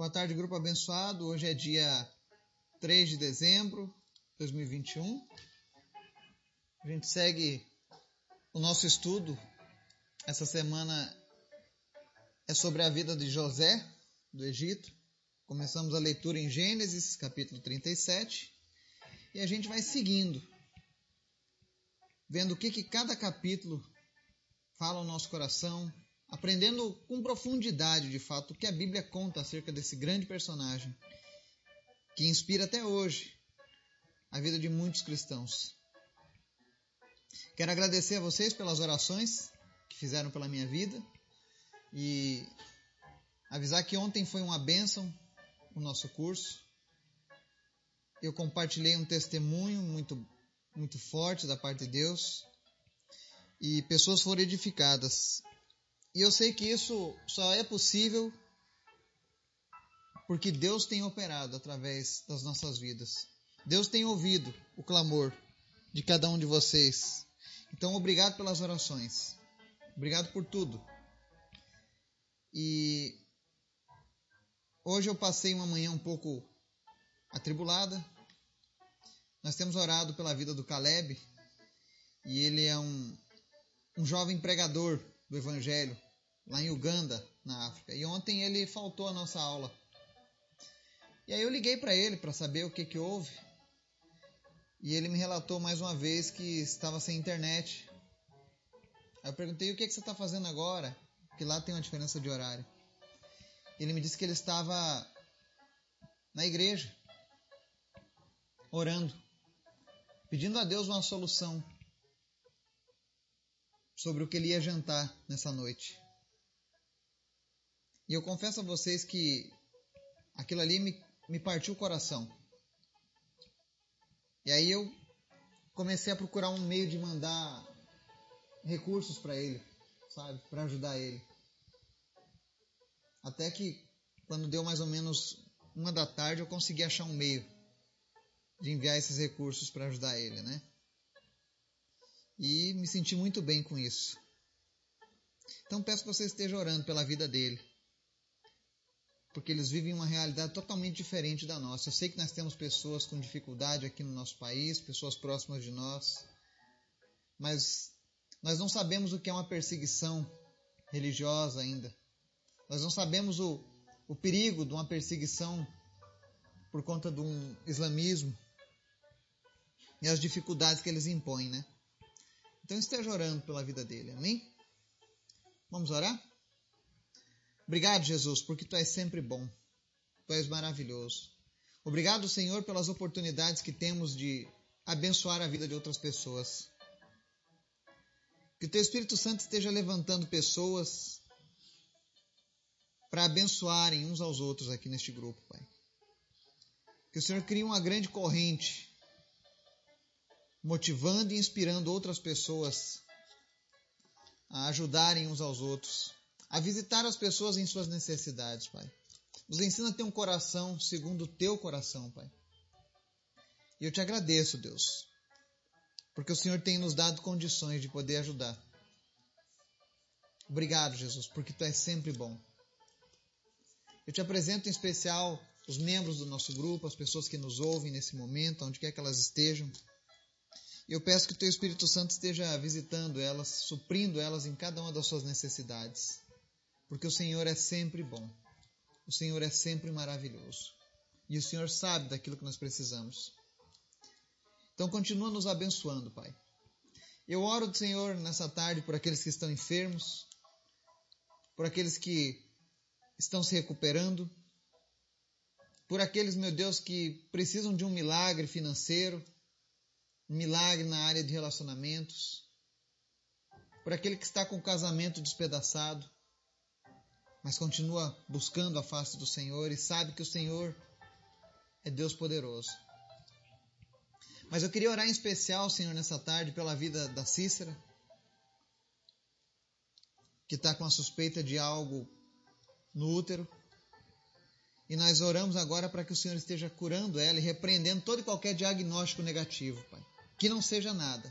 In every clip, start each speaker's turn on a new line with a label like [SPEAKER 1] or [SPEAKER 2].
[SPEAKER 1] Boa tarde, grupo abençoado. Hoje é dia 3 de dezembro de 2021. A gente segue o nosso estudo. Essa semana é sobre a vida de José do Egito. Começamos a leitura em Gênesis, capítulo 37, e a gente vai seguindo, vendo o que, que cada capítulo fala ao nosso coração, aprendendo com profundidade, de fato, o que a Bíblia conta acerca desse grande personagem que inspira até hoje a vida de muitos cristãos. Quero agradecer a vocês pelas orações que fizeram pela minha vida e avisar que ontem foi uma bênção o nosso curso. Eu compartilhei um testemunho muito muito forte da parte de Deus e pessoas foram edificadas. E eu sei que isso só é possível porque Deus tem operado através das nossas vidas. Deus tem ouvido o clamor de cada um de vocês. Então, obrigado pelas orações. Obrigado por tudo. E hoje eu passei uma manhã um pouco atribulada. Nós temos orado pela vida do Caleb e ele é um, um jovem pregador do Evangelho, lá em Uganda, na África. E ontem ele faltou a nossa aula. E aí eu liguei para ele para saber o que, que houve. E ele me relatou mais uma vez que estava sem internet. Aí eu perguntei o que, que você está fazendo agora, que lá tem uma diferença de horário. Ele me disse que ele estava na igreja, orando, pedindo a Deus uma solução sobre o que ele ia jantar nessa noite. E eu confesso a vocês que aquilo ali me, me partiu o coração. E aí eu comecei a procurar um meio de mandar recursos para ele, sabe, para ajudar ele. Até que quando deu mais ou menos uma da tarde eu consegui achar um meio de enviar esses recursos para ajudar ele, né? E me senti muito bem com isso. Então peço que você esteja orando pela vida dele, porque eles vivem uma realidade totalmente diferente da nossa. Eu sei que nós temos pessoas com dificuldade aqui no nosso país, pessoas próximas de nós, mas nós não sabemos o que é uma perseguição religiosa ainda. Nós não sabemos o, o perigo de uma perseguição por conta de um islamismo e as dificuldades que eles impõem, né? Então esteja orando pela vida dele, amém? Vamos orar? Obrigado, Jesus, porque tu és sempre bom. Tu és maravilhoso. Obrigado, Senhor, pelas oportunidades que temos de abençoar a vida de outras pessoas. Que o teu Espírito Santo esteja levantando pessoas para abençoarem uns aos outros aqui neste grupo, Pai. Que o Senhor crie uma grande corrente motivando e inspirando outras pessoas a ajudarem uns aos outros, a visitar as pessoas em suas necessidades, Pai. Nos ensina a ter um coração segundo o teu coração, Pai. E eu te agradeço, Deus, porque o Senhor tem nos dado condições de poder ajudar. Obrigado, Jesus, porque tu és sempre bom. Eu te apresento em especial os membros do nosso grupo, as pessoas que nos ouvem nesse momento, onde quer que elas estejam. Eu peço que o Teu Espírito Santo esteja visitando elas, suprindo elas em cada uma das suas necessidades, porque o Senhor é sempre bom, o Senhor é sempre maravilhoso e o Senhor sabe daquilo que nós precisamos. Então, continua nos abençoando, Pai. Eu oro, Senhor, nessa tarde por aqueles que estão enfermos, por aqueles que estão se recuperando, por aqueles, meu Deus, que precisam de um milagre financeiro milagre na área de relacionamentos, por aquele que está com o casamento despedaçado, mas continua buscando a face do Senhor e sabe que o Senhor é Deus poderoso. Mas eu queria orar em especial, Senhor, nessa tarde pela vida da Cícera, que está com a suspeita de algo no útero. E nós oramos agora para que o Senhor esteja curando ela e repreendendo todo e qualquer diagnóstico negativo, Pai que não seja nada,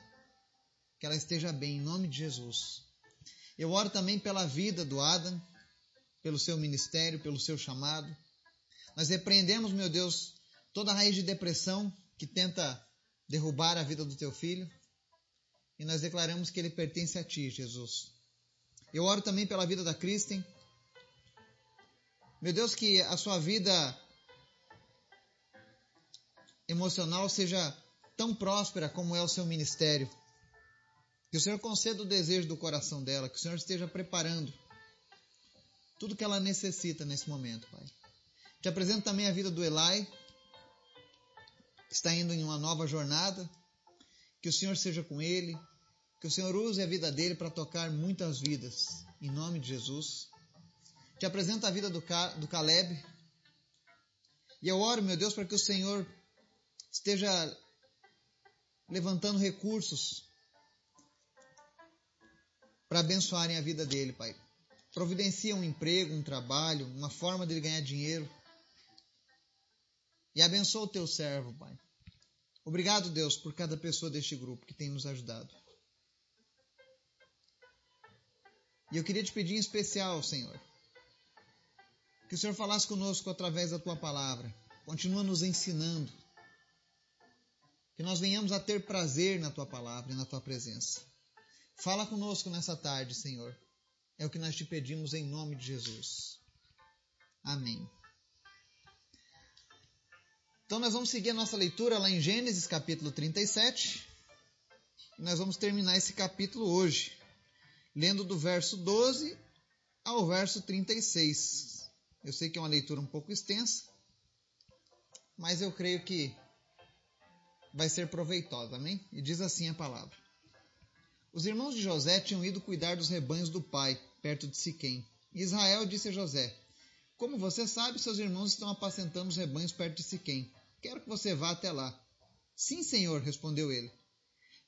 [SPEAKER 1] que ela esteja bem, em nome de Jesus. Eu oro também pela vida do Adam, pelo seu ministério, pelo seu chamado. Nós repreendemos, meu Deus, toda raiz de depressão que tenta derrubar a vida do teu filho. E nós declaramos que ele pertence a ti, Jesus. Eu oro também pela vida da Kristen. Meu Deus, que a sua vida emocional seja tão próspera como é o seu ministério. Que o Senhor conceda o desejo do coração dela, que o Senhor esteja preparando tudo que ela necessita nesse momento, Pai. Te apresento também a vida do Elai, que está indo em uma nova jornada. Que o Senhor seja com ele, que o Senhor use a vida dele para tocar muitas vidas, em nome de Jesus. Te apresento a vida do, do Caleb. E eu oro, meu Deus, para que o Senhor esteja levantando recursos para abençoarem a vida dele, Pai. Providencia um emprego, um trabalho, uma forma dele ganhar dinheiro. E abençoa o teu servo, Pai. Obrigado, Deus, por cada pessoa deste grupo que tem nos ajudado. E eu queria te pedir em especial, Senhor, que o Senhor falasse conosco através da tua palavra. Continua nos ensinando. Que nós venhamos a ter prazer na tua palavra e na tua presença. Fala conosco nessa tarde, Senhor. É o que nós te pedimos em nome de Jesus. Amém. Então nós vamos seguir a nossa leitura lá em Gênesis capítulo 37. E nós vamos terminar esse capítulo hoje, lendo do verso 12 ao verso 36. Eu sei que é uma leitura um pouco extensa, mas eu creio que vai ser proveitosa, amém? E diz assim a palavra. Os irmãos de José tinham ido cuidar dos rebanhos do pai, perto de Siquém. E Israel disse a José: Como você sabe, seus irmãos estão apacentando os rebanhos perto de Siquém. Quero que você vá até lá. Sim, senhor, respondeu ele.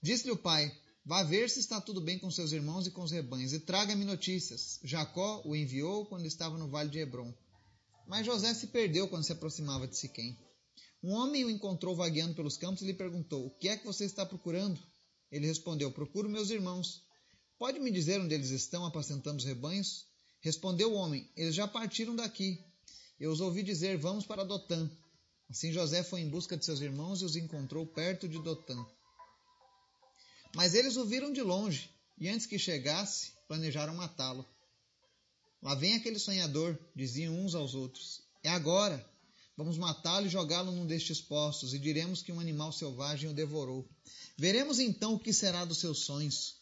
[SPEAKER 1] Disse-lhe o pai: Vá ver se está tudo bem com seus irmãos e com os rebanhos, e traga-me notícias. Jacó o enviou quando estava no vale de Hebron. Mas José se perdeu quando se aproximava de Siquém. Um homem o encontrou vagueando pelos campos e lhe perguntou: O que é que você está procurando? Ele respondeu: Procuro meus irmãos. Pode me dizer onde eles estão apacentando os rebanhos? Respondeu o homem: Eles já partiram daqui. Eu os ouvi dizer: Vamos para Dotã. Assim José foi em busca de seus irmãos e os encontrou perto de Dotã. Mas eles o viram de longe, e antes que chegasse, planejaram matá-lo. Lá vem aquele sonhador, diziam uns aos outros. É agora. Vamos matá-lo e jogá-lo num destes poços, e diremos que um animal selvagem o devorou. Veremos então o que será dos seus sonhos.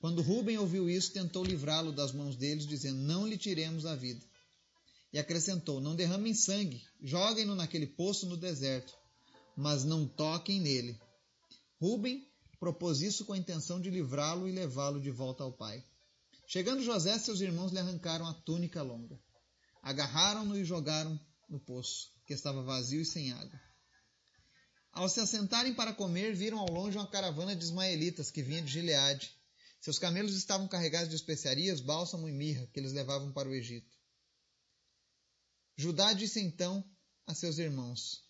[SPEAKER 1] Quando Rubem ouviu isso, tentou livrá-lo das mãos deles, dizendo: Não lhe tiremos a vida. E acrescentou: Não derramem sangue, joguem-no naquele poço no deserto, mas não toquem nele. Rubem propôs isso com a intenção de livrá-lo e levá-lo de volta ao pai. Chegando José, seus irmãos lhe arrancaram a túnica longa. Agarraram-no e jogaram no poço, que estava vazio e sem água. Ao se assentarem para comer, viram ao longe uma caravana de ismaelitas que vinha de Gileade. Seus camelos estavam carregados de especiarias, bálsamo e mirra, que eles levavam para o Egito. Judá disse então a seus irmãos: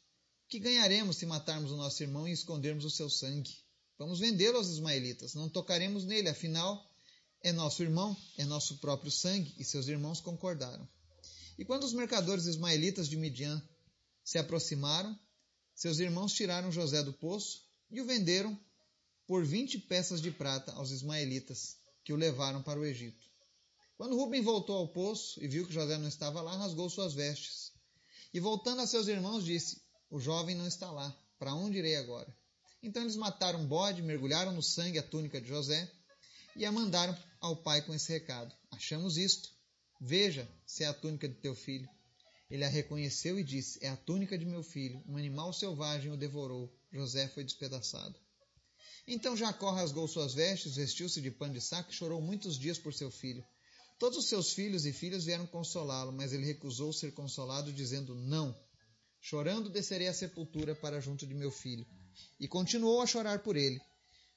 [SPEAKER 1] Que ganharemos se matarmos o nosso irmão e escondermos o seu sangue? Vamos vendê-lo aos ismaelitas, não tocaremos nele, afinal é nosso irmão, é nosso próprio sangue. E seus irmãos concordaram. E quando os mercadores ismaelitas de Midian se aproximaram, seus irmãos tiraram José do poço e o venderam por vinte peças de prata aos ismaelitas, que o levaram para o Egito. Quando Rubem voltou ao poço e viu que José não estava lá, rasgou suas vestes. E voltando a seus irmãos, disse: O jovem não está lá. Para onde irei agora? Então eles mataram um bode, mergulharam no sangue a túnica de José e a mandaram ao pai com esse recado: Achamos isto. Veja se é a túnica de teu filho. Ele a reconheceu e disse: É a túnica de meu filho. Um animal selvagem o devorou. José foi despedaçado. Então Jacó rasgou suas vestes, vestiu-se de pano de saco e chorou muitos dias por seu filho. Todos os seus filhos e filhas vieram consolá-lo, mas ele recusou ser consolado, dizendo: Não. Chorando, descerei à sepultura para junto de meu filho. E continuou a chorar por ele.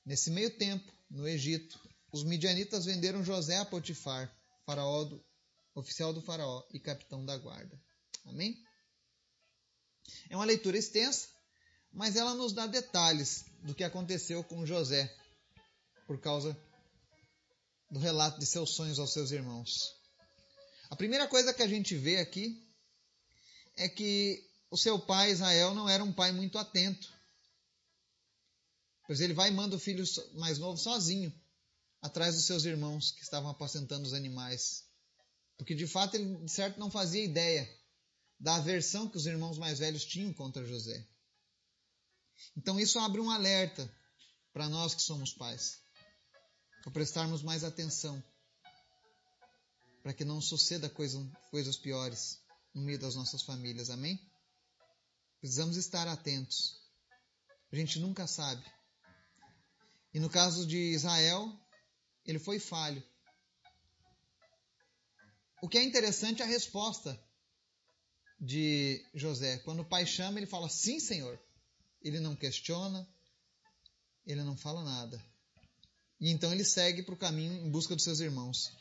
[SPEAKER 1] Nesse meio tempo, no Egito, os midianitas venderam José a Potifar, faraó do, oficial do faraó e capitão da guarda. Amém? É uma leitura extensa, mas ela nos dá detalhes do que aconteceu com José por causa do relato de seus sonhos aos seus irmãos. A primeira coisa que a gente vê aqui é que o seu pai Israel não era um pai muito atento. Pois ele vai e manda o filho mais novo sozinho, atrás dos seus irmãos que estavam apacentando os animais. Porque de fato ele, de certo, não fazia ideia da aversão que os irmãos mais velhos tinham contra José. Então isso abre um alerta para nós que somos pais, para prestarmos mais atenção, para que não suceda coisa, coisas piores no meio das nossas famílias, amém? Precisamos estar atentos. A gente nunca sabe. E no caso de Israel, ele foi falho. O que é interessante é a resposta de José. Quando o pai chama, ele fala: Sim, senhor. Ele não questiona, ele não fala nada. E então ele segue para o caminho em busca dos seus irmãos.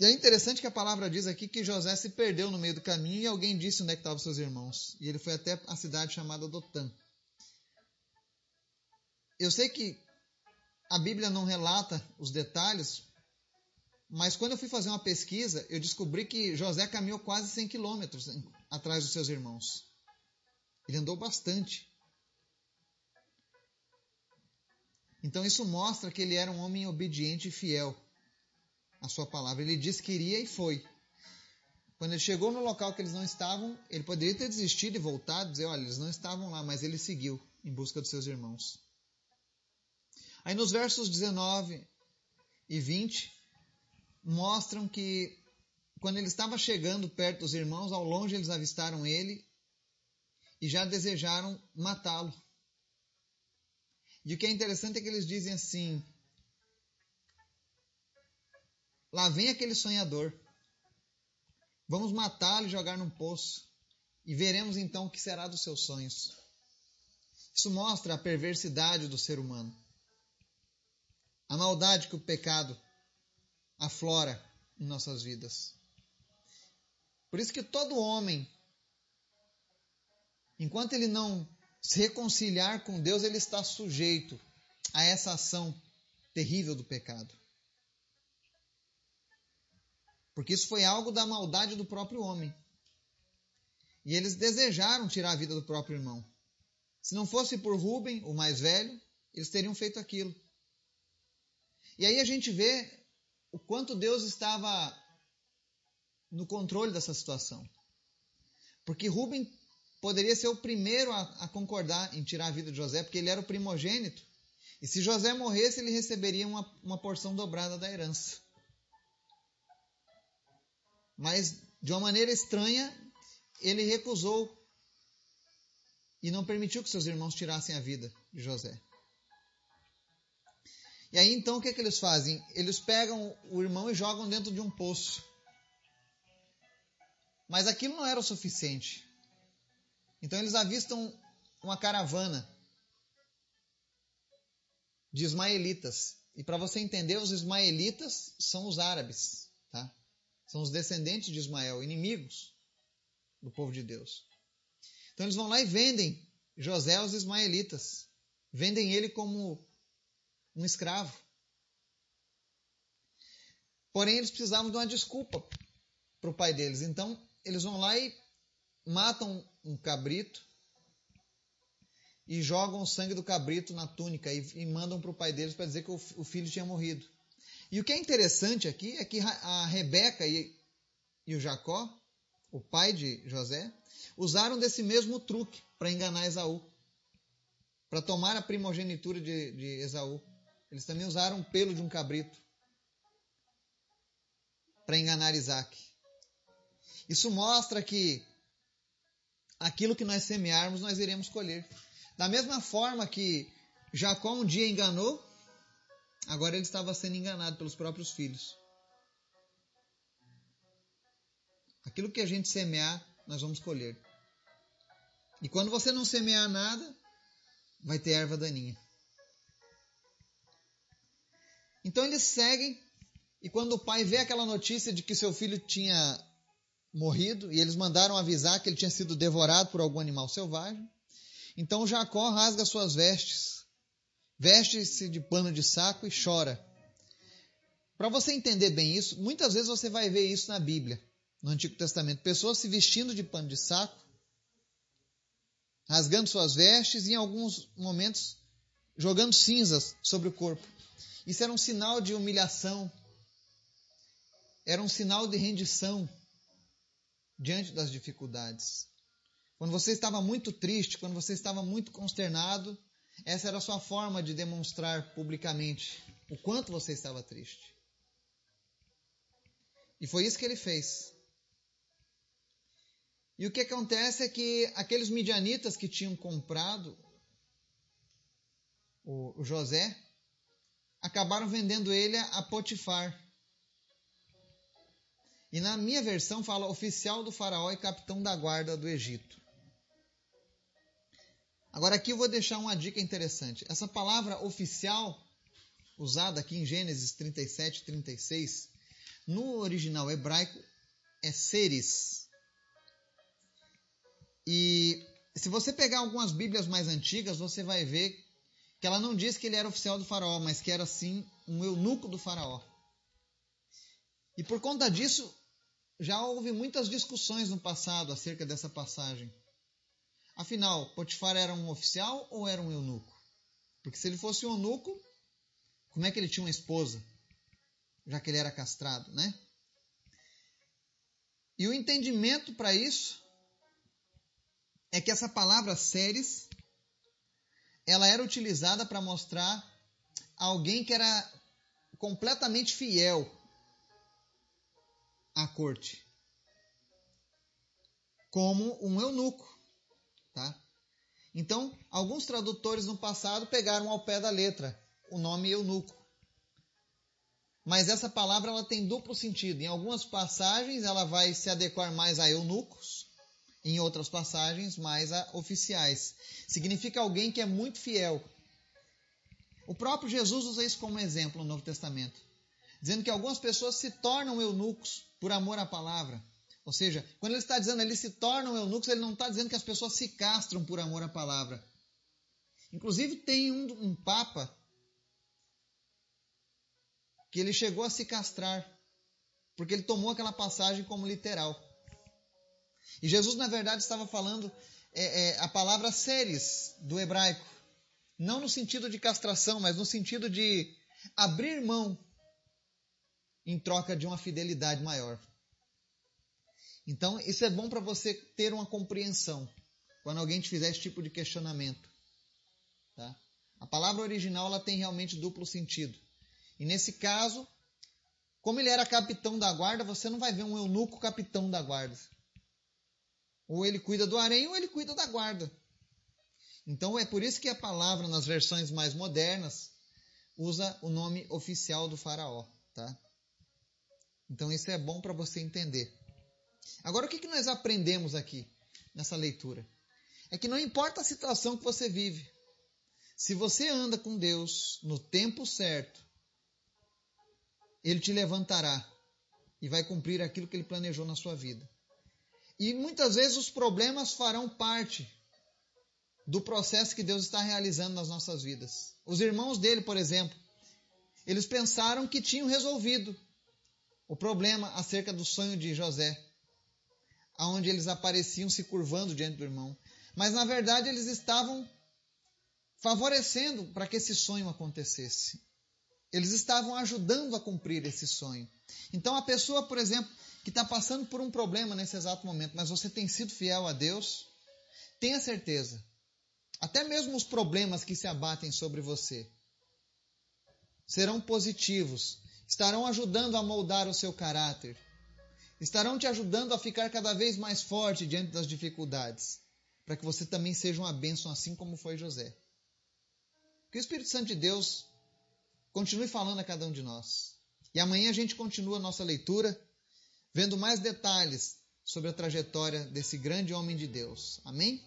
[SPEAKER 1] E é interessante que a palavra diz aqui que José se perdeu no meio do caminho e alguém disse onde é estavam seus irmãos. E ele foi até a cidade chamada Dotã. Eu sei que a Bíblia não relata os detalhes, mas quando eu fui fazer uma pesquisa, eu descobri que José caminhou quase 100 quilômetros atrás dos seus irmãos. Ele andou bastante. Então isso mostra que ele era um homem obediente e fiel a sua palavra. Ele disse que iria e foi. Quando ele chegou no local que eles não estavam, ele poderia ter desistido e voltado, dizer, olha, eles não estavam lá, mas ele seguiu em busca dos seus irmãos. Aí nos versos 19 e 20, mostram que quando ele estava chegando perto dos irmãos, ao longe eles avistaram ele e já desejaram matá-lo. E o que é interessante é que eles dizem assim: Lá vem aquele sonhador. Vamos matá-lo e jogar num poço. E veremos então o que será dos seus sonhos. Isso mostra a perversidade do ser humano. A maldade que o pecado aflora em nossas vidas. Por isso que todo homem, enquanto ele não se reconciliar com Deus, ele está sujeito a essa ação terrível do pecado. Porque isso foi algo da maldade do próprio homem. E eles desejaram tirar a vida do próprio irmão. Se não fosse por Rubem, o mais velho, eles teriam feito aquilo. E aí a gente vê o quanto Deus estava no controle dessa situação. Porque Rubem poderia ser o primeiro a, a, concordar em tirar a vida de José, porque ele era o primogênito. E se José morresse, ele receberia uma, uma porção dobrada da herança. Mas, de uma maneira estranha, ele recusou e não permitiu que seus irmãos tirassem a vida de José. E aí então o que, é que eles fazem? Eles pegam o irmão e jogam dentro de um poço. Mas aquilo não era o suficiente. Então eles avistam uma caravana de ismaelitas. E para você entender, os ismaelitas são os árabes, tá? São os descendentes de Ismael, inimigos do povo de Deus. Então eles vão lá e vendem José aos ismaelitas. Vendem ele como um escravo. Porém, eles precisavam de uma desculpa para o pai deles. Então, eles vão lá e matam um cabrito e jogam o sangue do cabrito na túnica e, e mandam para o pai deles para dizer que o, o filho tinha morrido. E o que é interessante aqui é que a Rebeca e, e o Jacó, o pai de José, usaram desse mesmo truque para enganar Esaú, para tomar a primogenitura de, de Esaú. Eles também usaram o pelo de um cabrito para enganar Isaac. Isso mostra que aquilo que nós semearmos, nós iremos colher. Da mesma forma que Jacó um dia enganou Agora ele estava sendo enganado pelos próprios filhos. Aquilo que a gente semear, nós vamos colher. E quando você não semear nada, vai ter erva daninha. Então eles seguem, e quando o pai vê aquela notícia de que seu filho tinha morrido, e eles mandaram avisar que ele tinha sido devorado por algum animal selvagem, então Jacó rasga suas vestes veste-se de pano de saco e chora. Para você entender bem isso, muitas vezes você vai ver isso na Bíblia. no Antigo Testamento. Pessoas se vestindo de pano de saco, rasgando suas vestes e, em alguns momentos, jogando cinzas sobre o corpo. Isso era um sinal de humilhação, era um sinal de rendição diante das dificuldades. Quando você estava muito triste, quando você estava muito consternado, essa era a sua forma de demonstrar publicamente o quanto você estava triste. E foi isso que ele fez. E o que acontece é que aqueles midianitas que tinham comprado o, José acabaram vendendo ele a Potifar. E na minha versão fala oficial do faraó e capitão da guarda do Egito. Agora aqui eu vou deixar uma dica interessante. Essa palavra oficial, usada aqui em Gênesis 37 36, no original hebraico é seres. E se você pegar algumas Bíblias mais antigas, você vai ver que ela não diz que ele era oficial do faraó, mas que era sim um eunuco do faraó. E por conta disso, já houve muitas discussões no passado acerca dessa passagem. Afinal, Potifar era um oficial ou era um eunuco? Porque se ele fosse um eunuco, como é que ele tinha uma esposa? Já que ele era castrado, né? E o entendimento para isso é que essa palavra séries ela era utilizada para mostrar alguém que era completamente fiel à corte, como um eunuco, tá? Então, alguns tradutores no passado pegaram ao pé da letra o nome eunuco. Mas essa palavra ela tem duplo sentido. Em algumas passagens ela vai se adequar mais a eunucos, em outras passagens, mais a oficiais. Significa alguém que é muito fiel. O próprio Jesus usa isso como exemplo no Novo Testamento, dizendo que algumas pessoas se tornam eunucos por amor à palavra. Ou seja, quando ele está dizendo eles se tornam eunucos, ele não está dizendo que as pessoas se castram por amor à palavra. Inclusive, tem um, um papa que ele chegou a se castrar, porque ele tomou aquela passagem como literal. E Jesus, na verdade, estava falando é, é, a palavra seres do hebraico. Não no sentido de castração, mas no sentido de abrir mão em troca de uma fidelidade maior. Então, isso é bom para você ter uma compreensão quando alguém te fizer esse tipo de questionamento. Tá? A palavra original ela tem realmente duplo sentido. E nesse caso, como ele era capitão da guarda, você não vai ver um eunuco capitão da guarda. Ou ele cuida do harém ou ele cuida da guarda. Então é por isso que a palavra nas versões mais modernas usa o nome oficial do faraó, tá? Então isso é bom para você entender. Agora o que, que nós aprendemos aqui nessa leitura? É que não importa a situação que você vive, se você anda com Deus no tempo certo, Ele te levantará e vai cumprir aquilo que Ele planejou na sua vida. E muitas vezes os problemas farão parte do processo que Deus está realizando nas nossas vidas. Os irmãos dele, por exemplo, eles pensaram que tinham resolvido o problema acerca do sonho de José, aonde eles apareciam se curvando diante do irmão. Mas na verdade eles estavam favorecendo para que esse sonho acontecesse. Eles estavam ajudando a cumprir esse sonho. Então a pessoa, por exemplo, que está passando por um problema nesse exato momento, mas você tem sido fiel a Deus, tenha certeza, até mesmo os problemas que se abatem sobre você serão positivos, estarão ajudando a moldar o seu caráter, estarão te ajudando a ficar cada vez mais forte diante das dificuldades, para que você também seja uma bênção, assim como foi José. Que o Espírito Santo de Deus continue falando a cada um de nós. E amanhã a gente continua a nossa leitura vendo mais detalhes sobre a trajetória desse grande homem de Deus. Amém?